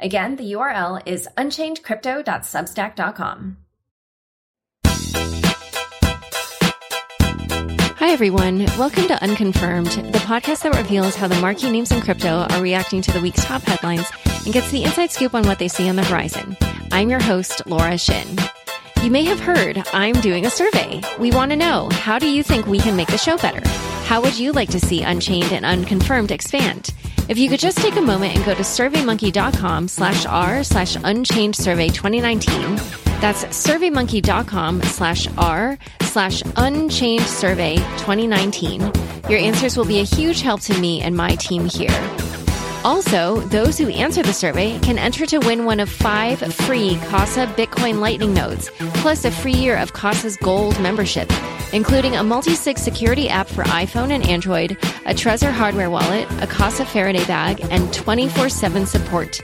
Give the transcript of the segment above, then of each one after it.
Again, the URL is unchainedcrypto.substack.com. Hi, everyone. Welcome to Unconfirmed, the podcast that reveals how the marquee names in crypto are reacting to the week's top headlines and gets the inside scoop on what they see on the horizon. I'm your host, Laura Shin. You may have heard I'm doing a survey. We want to know how do you think we can make the show better? How would you like to see Unchained and Unconfirmed expand? If you could just take a moment and go to surveymonkey.com slash r slash unchained survey 2019, that's surveymonkey.com slash r slash unchained survey 2019, your answers will be a huge help to me and my team here. Also, those who answer the survey can enter to win one of five free Casa Bitcoin Lightning nodes, plus a free year of Casa's Gold membership, including a multi sig security app for iPhone and Android, a Trezor hardware wallet, a Casa Faraday bag, and 24 7 support.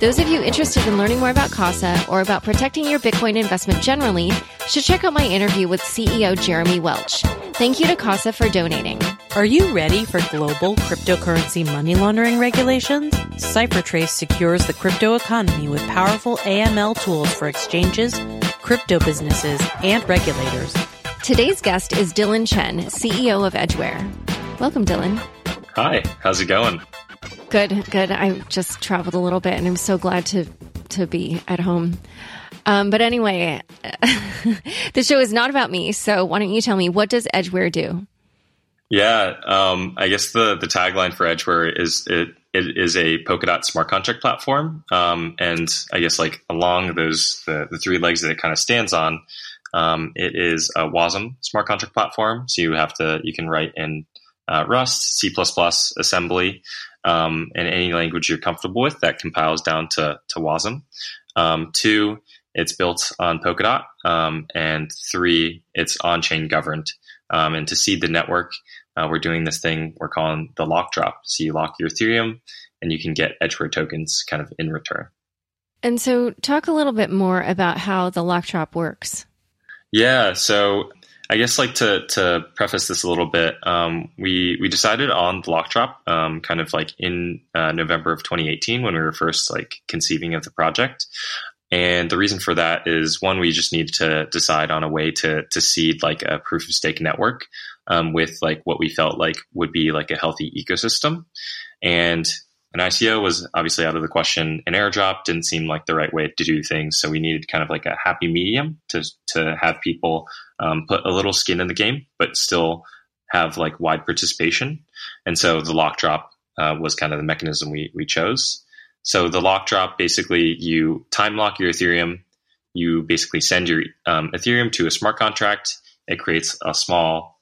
Those of you interested in learning more about Casa or about protecting your Bitcoin investment generally should check out my interview with CEO Jeremy Welch. Thank you to Casa for donating. Are you ready for global cryptocurrency money laundering regulations? CipherTrace secures the crypto economy with powerful AML tools for exchanges, crypto businesses, and regulators. Today's guest is Dillon Chen, CEO of Edgeware. Welcome, Dillon. Hi, how's it going? Good, good. I just traveled a little bit, and I'm so glad to to be at home. Um, but anyway, the show is not about me. So why don't you tell me what does Edgeware do? Yeah, um, I guess the the tagline for Edgeware is it it is a Polkadot smart contract platform, um, and I guess like along those the, the three legs that it kind of stands on, um, it is a WASM smart contract platform. So you have to you can write in uh, Rust, C++, assembly, um, and any language you're comfortable with that compiles down to, to WASM. Um, two, it's built on Polkadot. Um, and three, it's on chain governed. Um, and to seed the network, uh, we're doing this thing we're calling the lock drop. So you lock your Ethereum and you can get Edgeware tokens kind of in return. And so, talk a little bit more about how the lock drop works. Yeah. So, I guess like to to preface this a little bit, um, we we decided on the lock drop um, kind of like in uh, November of 2018 when we were first like conceiving of the project. And the reason for that is one, we just needed to decide on a way to to seed like a proof of stake network um, with like what we felt like would be like a healthy ecosystem. And an ICO was obviously out of the question. An airdrop didn't seem like the right way to do things, so we needed kind of like a happy medium to to have people um, put a little skin in the game, but still have like wide participation. And so the lock drop uh, was kind of the mechanism we we chose. So the lock drop basically you time lock your Ethereum. You basically send your um, Ethereum to a smart contract. It creates a small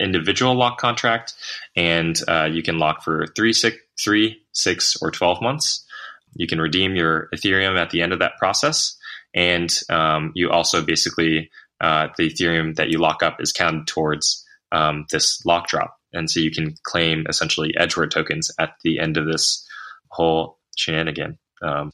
individual lock contract, and uh, you can lock for three, six, three, six, or twelve months. You can redeem your Ethereum at the end of that process, and um, you also basically uh, the Ethereum that you lock up is counted towards um, this lock drop, and so you can claim essentially Edgeware tokens at the end of this whole shenanigan. Um,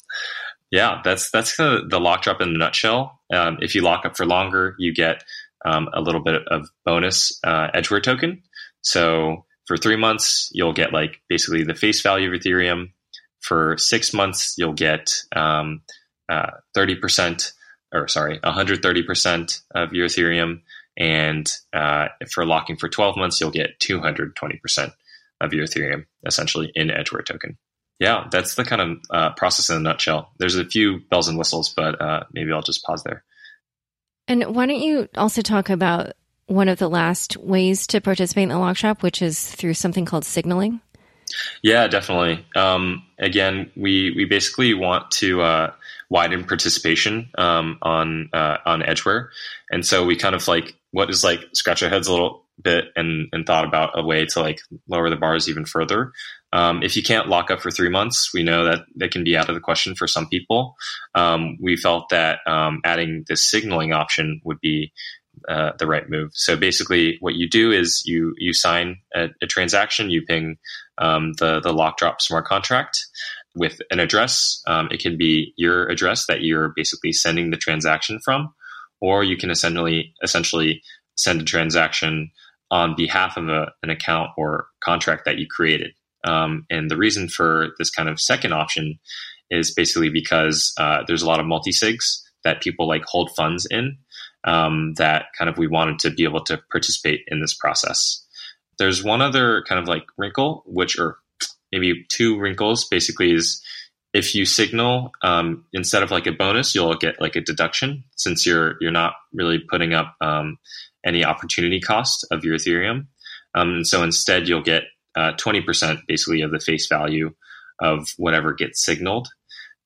yeah, that's that's the lock drop in a nutshell. Um, if you lock up for longer, you get um, a little bit of bonus uh, Edgeware token. So for three months, you'll get like basically the face value of Ethereum. For six months, you'll get um, uh, 30% or sorry, 130% of your Ethereum. And uh, for locking for 12 months, you'll get 220% of your Ethereum essentially in Edgeware token. Yeah, that's the kind of uh, process in a nutshell. There's a few bells and whistles, but uh, maybe I'll just pause there. And why don't you also talk about one of the last ways to participate in the lock drop, which is through something called signaling? Yeah, definitely. Um, again, we we basically want to uh, widen participation um, on uh, on Edgeware, and so we kind of like what is like scratch our heads a little bit and and thought about a way to like lower the bars even further. Um, if you can't lock up for three months, we know that that can be out of the question for some people. Um, we felt that um, adding this signaling option would be uh, the right move. So basically, what you do is you you sign a, a transaction, you ping um, the the lock drop smart contract with an address. Um, it can be your address that you're basically sending the transaction from, or you can essentially essentially send a transaction on behalf of a, an account or contract that you created. Um, and the reason for this kind of second option is basically because uh, there's a lot of multi sigs that people like hold funds in um, that kind of we wanted to be able to participate in this process. There's one other kind of like wrinkle, which or maybe two wrinkles basically is if you signal um, instead of like a bonus, you'll get like a deduction since you're you're not really putting up um, any opportunity cost of your Ethereum. Um, so instead, you'll get uh, 20% basically of the face value of whatever gets signaled.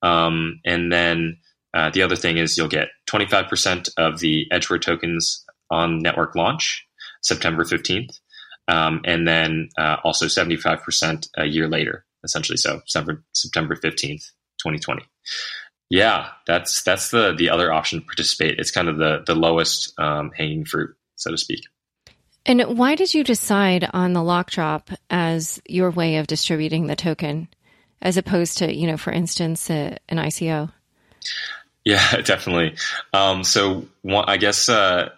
Um, and then uh, the other thing is you'll get 25% of the Edgeware tokens on network launch, September 15th, um, and then uh, also 75% a year later, essentially. So September, September 15th, 2020. Yeah, that's that's the the other option to participate. It's kind of the the lowest um, hanging fruit, so to speak. And why did you decide on the lock drop as your way of distributing the token, as opposed to, you know, for instance, a, an ICO? Yeah, definitely. Um, so one, I guess uh,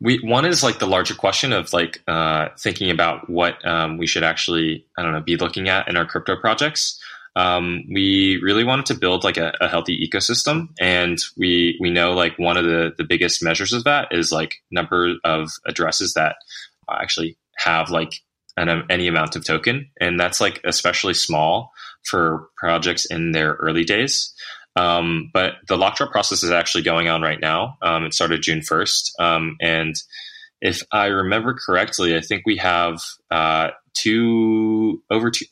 we one is like the larger question of like uh, thinking about what um, we should actually I don't know be looking at in our crypto projects. Um, we really wanted to build like a, a, healthy ecosystem, and we we know like one of the the biggest measures of that is like number of addresses that actually have like an, any amount of token, and that's like especially small for projects in their early days. Um, but the lock drop process is actually going on right now. Um, it started June 1st. Um, and if I remember correctly, I think we have uh, two over two,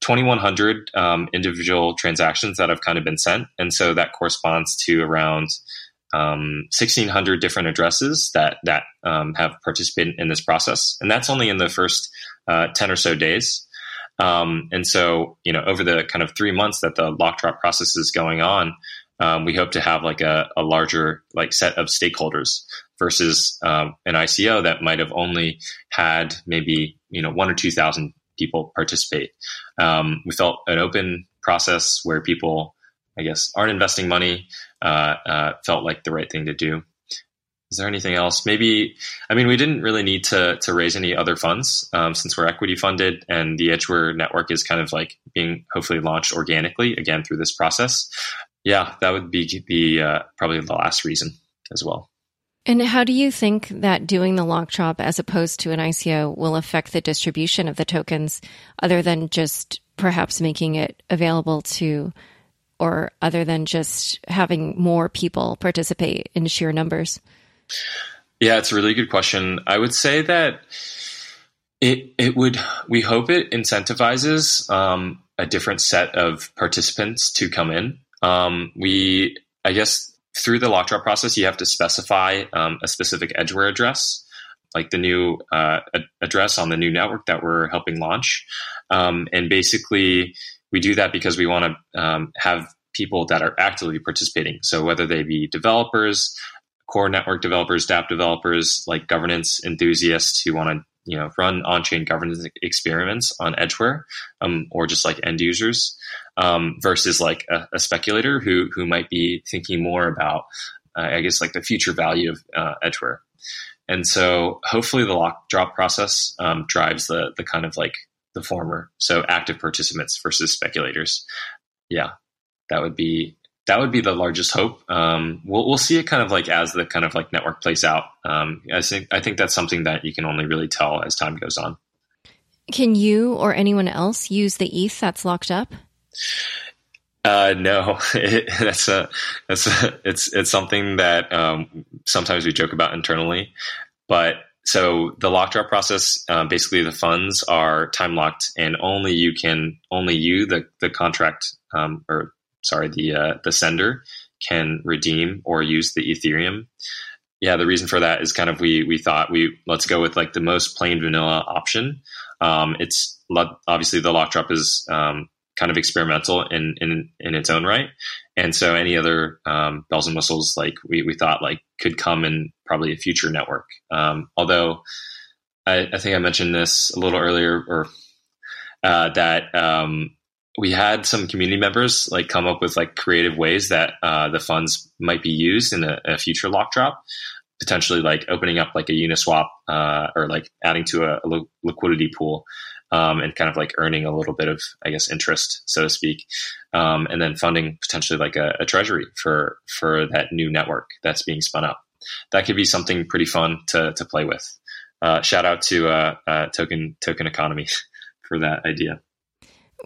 2,100 um, individual transactions that have kind of been sent. And so that corresponds to around 1,600 um, different addresses that, that um, have participated in this process. And that's only in the first uh, 10 or so days. Um, and so, you know, over the kind of three months that the lock drop process is going on, um, we hope to have like a, a, larger like set of stakeholders versus um, an ICO that might have only had maybe you know one or two thousand people participate. Um, we felt an open process where people, I guess, aren't investing money, uh, uh, felt like the right thing to do. Is there anything else? Maybe, I mean, we didn't really need to to raise any other funds um, since we're equity funded, and the Edgeware network is kind of like being hopefully launched organically again through this process. Yeah, that would be the uh, probably the last reason as well. And how do you think that doing the lock drop as opposed to an ICO will affect the distribution of the tokens, other than just perhaps making it available to, or other than just having more people participate in sheer numbers? Yeah, it's a really good question. I would say that it it would we hope it incentivizes um, a different set of participants to come in. Um, we I guess through the lock drop process, you have to specify um, a specific Edgeware address, like the new uh, address on the new network that we're helping launch, um, and basically we do that because we want to um, have people that are actively participating. So whether they be developers, core network developers, dApp developers, like governance enthusiasts who want to you know run on-chain governance experiments on Edgeware, um, or just like end users, um, versus like a, a, speculator who who might be thinking more about, uh, I guess, like the future value of uh, Edgeware. And so, hopefully, the lock drop process um, drives the the kind of like the former, so active participants versus speculators. Yeah, that would be that would be the largest hope. Um, we'll, we'll see it kind of like as the kind of like network plays out. Um, I think I think that's something that you can only really tell as time goes on. Can you or anyone else use the ETH that's locked up? Uh, no, it, that's a that's a, it's it's something that um, sometimes we joke about internally, but so the lock drop process, um, basically the funds are time locked, and only you can only you the the contract um, or sorry, the uh, the sender can redeem or use the Ethereum. yeah, the reason for that is kind of we we thought we let's go with like the most plain vanilla option. Um, it's obviously the lock drop is um, kind of experimental in, in in its own right, and so any other um, bells and whistles like we we thought like could come in probably a future network. Um, although I, I, think I mentioned this a little earlier, or uh, that um, we had some community members like come up with like creative ways that uh, the funds might be used in a, a, future lock drop. Potentially like opening up like a uniswap uh, or like adding to a, a liquidity pool um, and kind of like earning a little bit of i guess interest so to speak. Um, and then funding potentially like a, a, treasury for for that new network that's being spun up. That could be something pretty fun to to play with. Uh, shout out to uh, uh token token economy for that idea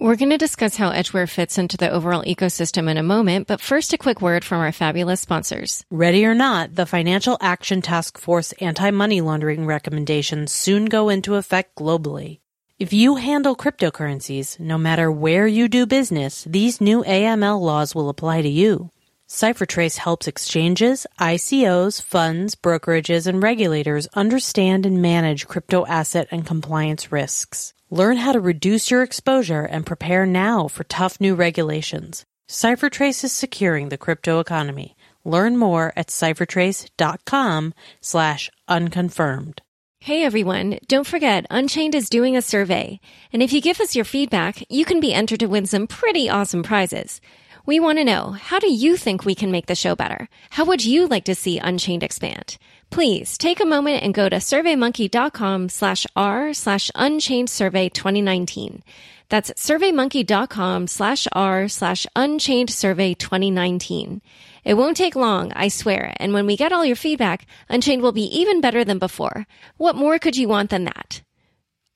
we're going to discuss how Edgeware fits into the overall ecosystem in a moment, but first a quick word from our fabulous sponsors. Ready or not, the Financial Action Task Force anti-money laundering recommendations soon go into effect globally. If you handle cryptocurrencies, no matter where you do business, these new AML laws will apply to you. CipherTrace helps exchanges, ICOs, funds, brokerages, and regulators understand and manage crypto asset and compliance risks. Learn how to reduce your exposure and prepare now for tough new regulations. CipherTrace is securing the crypto economy. Learn more at ciphertrace.com slash unconfirmed. Hey everyone, don't forget Unchained is doing a survey. And if you give us your feedback, you can be entered to win some pretty awesome prizes. We want to know, how do you think we can make the show better? How would you like to see Unchained expand? Please take a moment and go to surveymonkey.com slash r slash unchained survey 2019. That's surveymonkey.com slash r slash unchained survey 2019. It won't take long, I swear, and when we get all your feedback, Unchained will be even better than before. What more could you want than that?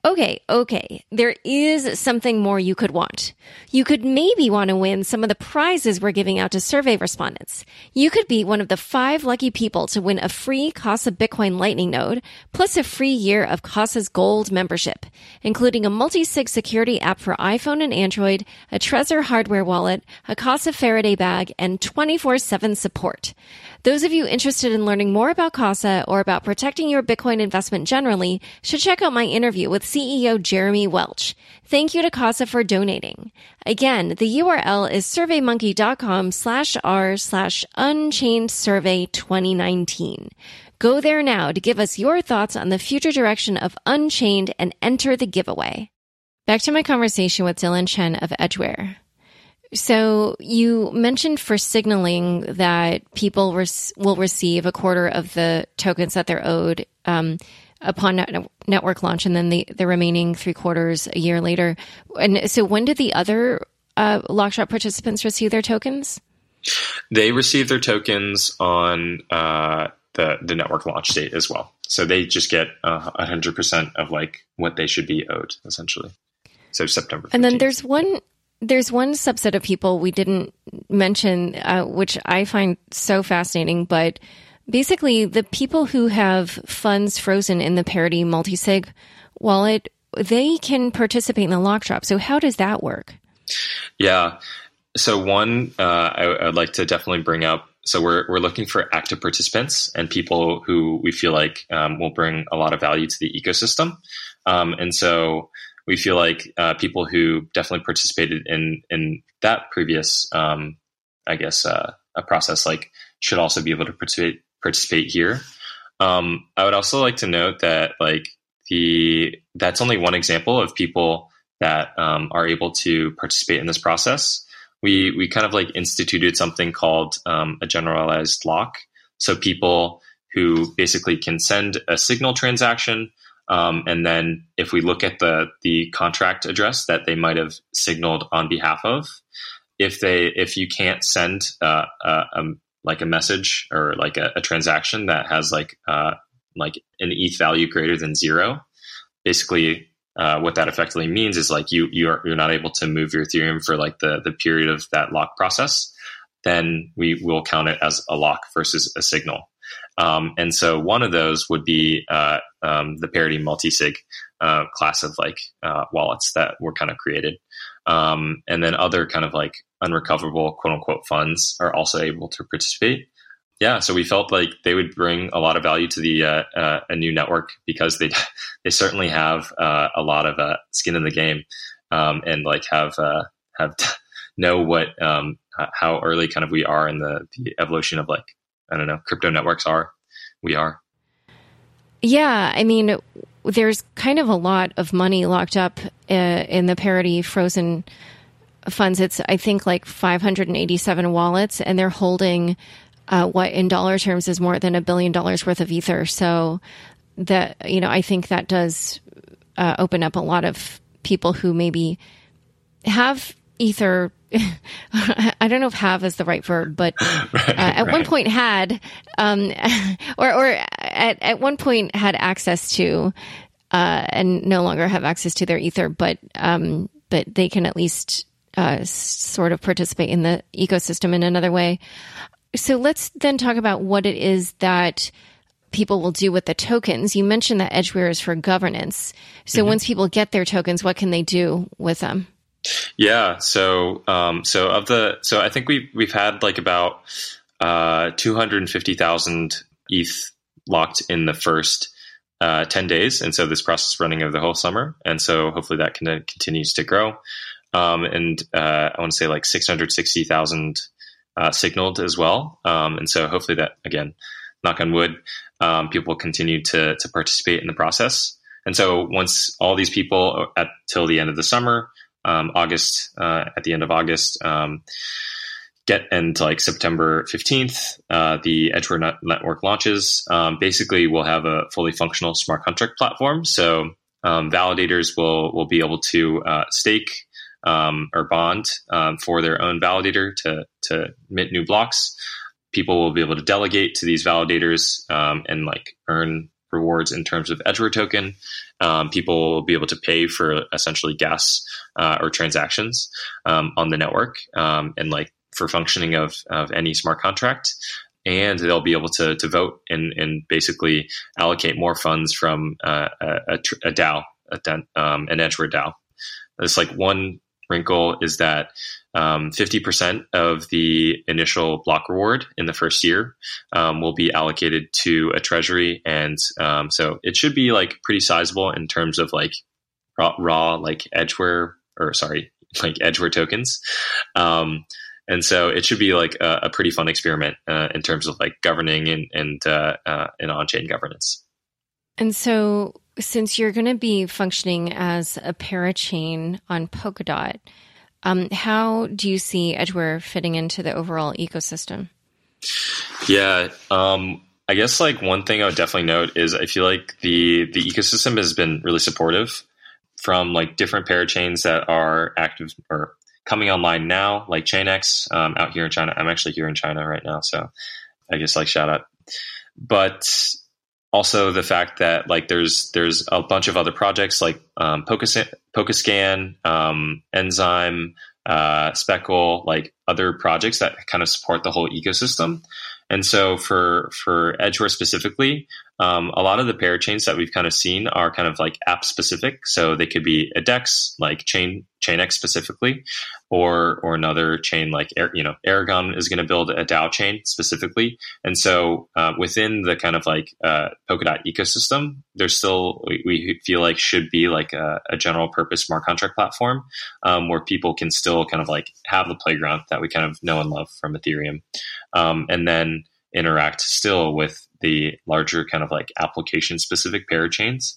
Okay, okay. There is something more you could want. You could maybe want to win some of the prizes we're giving out to survey respondents. You could be one of the five lucky people to win a free Casa Bitcoin Lightning node, plus a free year of Casa's Gold membership, including a multi-sig security app for iPhone and Android, a Trezor hardware wallet, a Casa Faraday bag, and 24-7 support. Those of you interested in learning more about Casa or about protecting your Bitcoin investment generally should check out my interview with CEO Jeremy Welch. Thank you to Casa for donating. Again, the URL is surveymonkey.com slash r slash unchained survey 2019. Go there now to give us your thoughts on the future direction of Unchained and enter the giveaway. Back to my conversation with Dillon Chen of Edgeware. So you mentioned for signaling that people res- will receive a quarter of the tokens that they're owed um, upon net- network launch, and then the the remaining three quarters a year later. And so, when did the other uh, Lockdrop participants receive their tokens? They receive their tokens on uh, the the network launch date as well. So they just get hundred percent of like what they should be owed, essentially. So September. 15th. And then there's one there's one subset of people we didn't mention, uh, which I find so fascinating, but basically the people who have funds frozen in the Parity multisig wallet, they can participate in the lock drop. So how does that work? Yeah. So one, uh, I, would like to definitely bring up. So we're we're looking for active participants and people who we feel like um, will bring a lot of value to the ecosystem. Um, and so we feel like uh, people who definitely participated in in that previous, um, I guess, uh, a process like should also be able to participate participate here. Um, I would also like to note that like the that's only one example of people that um, are able to participate in this process. We we kind of like instituted something called um, a generalized lock. So people who basically can send a signal transaction um, and then if we look at the the contract address that they might have signaled on behalf of, if they if you can't send uh, uh, um, like a message or like a, a transaction that has like uh, like an ETH value greater than zero, basically uh, what that effectively means is like you you are you're not able to move your Ethereum for like the the period of that lock process. Then we will count it as a lock versus a signal. Um, and so one of those would be uh, um, the Parity multisig uh, class of like uh, wallets that were kind of created. Um, and then other kind of like unrecoverable quote unquote funds are also able to participate. yeah, so we felt like they would bring a lot of value to the uh, uh, a new network because they they certainly have uh, a lot of skin in the game um, and like have have know what um, how early kind of we are in the, the evolution of like I don't know crypto networks are we are. Yeah, I mean, there's kind of a lot of money locked up uh, in the parity frozen funds. It's I think like 587 wallets, and they're holding uh, what in dollar terms is more than a billion dollars worth of ether. So that you know, I think that does uh, open up a lot of people who maybe have ether. I don't know if "have" is the right verb, but uh, at right. one point had, um, or or at at one point had access to, uh, and no longer have access to their ether, but um, but they can at least uh, sort of participate in the ecosystem in another way. So let's then talk about what it is that people will do with the tokens. You mentioned that Edgeware is for governance. So mm-hmm. once people get their tokens, what can they do with them? Yeah. So, um, so of the, so I think we've, we've had like about, uh, 250,000 ETH locked in the first, uh, 10 days. And so this process is running over the whole summer. And so hopefully that can, continues to grow. Um, and, uh, I want to say like 660,000, uh, signaled as well. Um, and so hopefully that again, knock on wood, um, people continue to, to participate in the process. And so once all these people at till the end of the summer, um, August, uh, at the end of August, um, get and like September 15th, uh, the Edgeware network launches. Um, basically, we'll have a fully functional smart contract platform. So um, validators will will be able to uh, stake um, or bond um, for their own validator to to mint new blocks. People will be able to delegate to these validators um, and like earn rewards in terms of Edgeware token. Um, people will be able to pay for essentially gas uh, or transactions um, on the network um, and like for functioning of, of any smart contract and they'll be able to, to vote and, and basically allocate more funds from uh, a, a, DAO, a, um, an Edgeware DAO. It's like one wrinkle is that um, 50% of the initial block reward in the first year um, will be allocated to a treasury. And um, so it should be like pretty sizable in terms of like raw, raw like Edgeware or sorry, like Edgeware tokens. Um, and so it should be like a, a pretty fun experiment uh, in terms of like governing and, and, uh, uh, and on-chain governance. And so since you're going to be functioning as a parachain on Polkadot, um, how do you see Edgeware fitting into the overall ecosystem? Yeah, um, I guess like one thing I would definitely note is I feel like the the ecosystem has been really supportive from like different parachains that are active or coming online now, like Chainx um, out here in China. I'm actually here in China right now, so I guess like shout out. But also the fact that like there's there's a bunch of other projects like um, Polkascan, um, Enzyme, uh, Speckle, like other projects that kind of support the whole ecosystem. And so for for Edgeware specifically, um, a lot of the parachains that we've kind of seen are kind of like app specific. So they could be a DEX, like Chain Chainx specifically, or or another chain like you know Aragon is going to build a DAO chain specifically. And so uh, within the kind of like uh, Polkadot ecosystem, there's still we, we, feel like should be like a, a general purpose smart contract platform um, where people can still kind of like have the playground that we kind of know and love from Ethereum, um, and then interact still with the larger kind of like application specific parachains.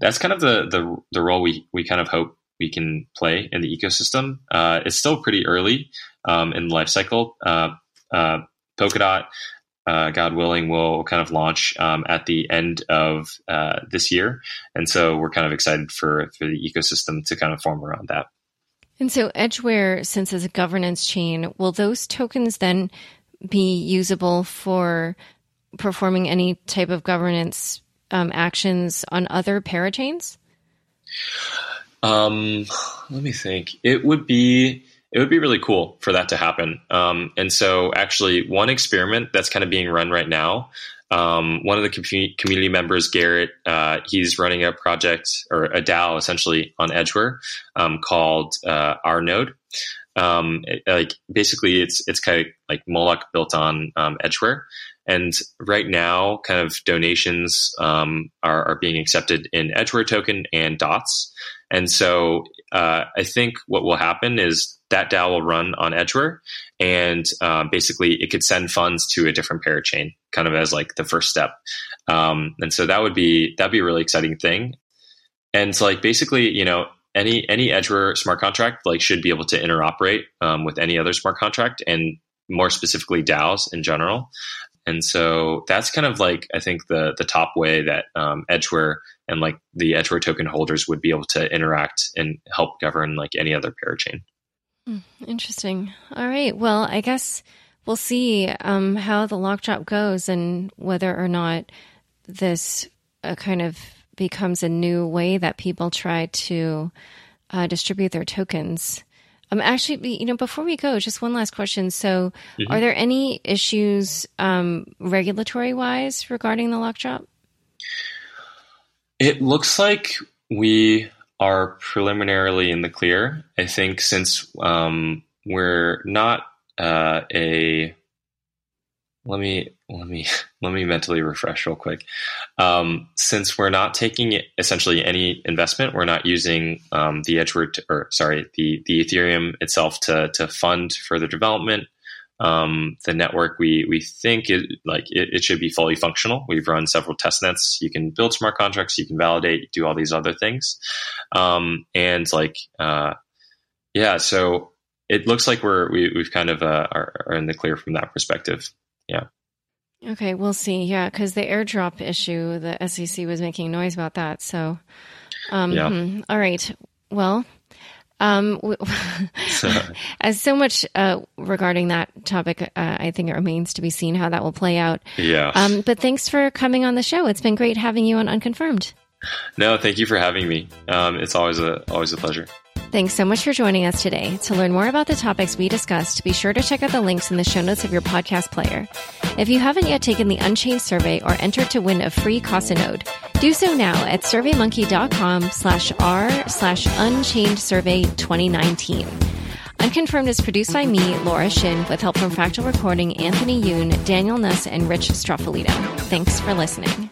That's kind of the, the, the role we, we kind of hope we can play in the ecosystem. Uh, it's still pretty early um, in the life cycle. Uh, uh, Polkadot, uh, God willing, will kind of launch um, at the end of uh, this year, and so we're kind of excited for for the ecosystem to kind of form around that. And so, Edgeware, since it's a governance chain, will those tokens then be usable for performing any type of governance um, actions on other parachains? Um, let me think. It would be it would be really cool for that to happen. Um, and so, actually, one experiment that's kind of being run right now. Um, one of the com- community members, Garrett, uh, he's running a project or a DAO essentially on Edgeware um, called uh, Our Node. um, like basically it's it's kind of like Moloch built on um, Edgeware. And right now, kind of donations um, are, are, being accepted in Edgeware token and DOTS. And so uh, I think what will happen is that DAO will run on Edgeware, and uh, basically it could send funds to a different parachain, kind of as like the first step. Um, and so that would be that'd be a really exciting thing. And so like basically, you know, any any Edgeware smart contract like should be able to interoperate um, with any other smart contract, and more specifically DAOs in general. And so that's kind of like I think the the top way that um, Edgeware and like the Edgeware token holders would be able to interact and help govern like any other parachain. Hmm, interesting. All right. Well, I guess we'll see um, how the lock drop goes and whether or not this uh, kind of becomes a new way that people try to uh, distribute their tokens. Um, actually, you know, before we go, just one last question. So, mm-hmm. are there any issues um, regulatory wise regarding the lock drop? It looks like we are preliminarily in the clear. I think since um, we're not uh, a let me let me let me mentally refresh real quick. Um, since we're not taking essentially any investment, we're not using um, the Edgeware or sorry the the Ethereum itself to to fund further development. Um, the network we we think it like it, it, should be fully functional. We've run several test nets. You can build smart contracts. You can validate. Do all these other things, um, and like uh, yeah. So it looks like we're we, we have kind of uh, are, are in the clear from that perspective yeah. Okay, we'll see. Yeah, because the airdrop issue, the SEC was making noise about that. So, um, yeah. Hmm. all right. Well, um, as so much uh, regarding that topic, uh, I think it remains to be seen how that will play out. Yeah. Um, but thanks for coming on the show. It's been great having you on Unconfirmed. No, thank you for having me. Um, it's always a always a pleasure. Thanks so much for joining us today. To learn more about the topics we discussed, be sure to check out the links in the show notes of your podcast player. If you haven't yet taken the Unchained survey or entered to win a free Casa node, do so now at surveymonkey.com slash r slash unchained survey 2019. Unconfirmed is produced by me, Laura Shin, with help from Fractal Recording, Anthony Yoon, Daniel Nuss, and Rich Stroffolino. Thanks for listening.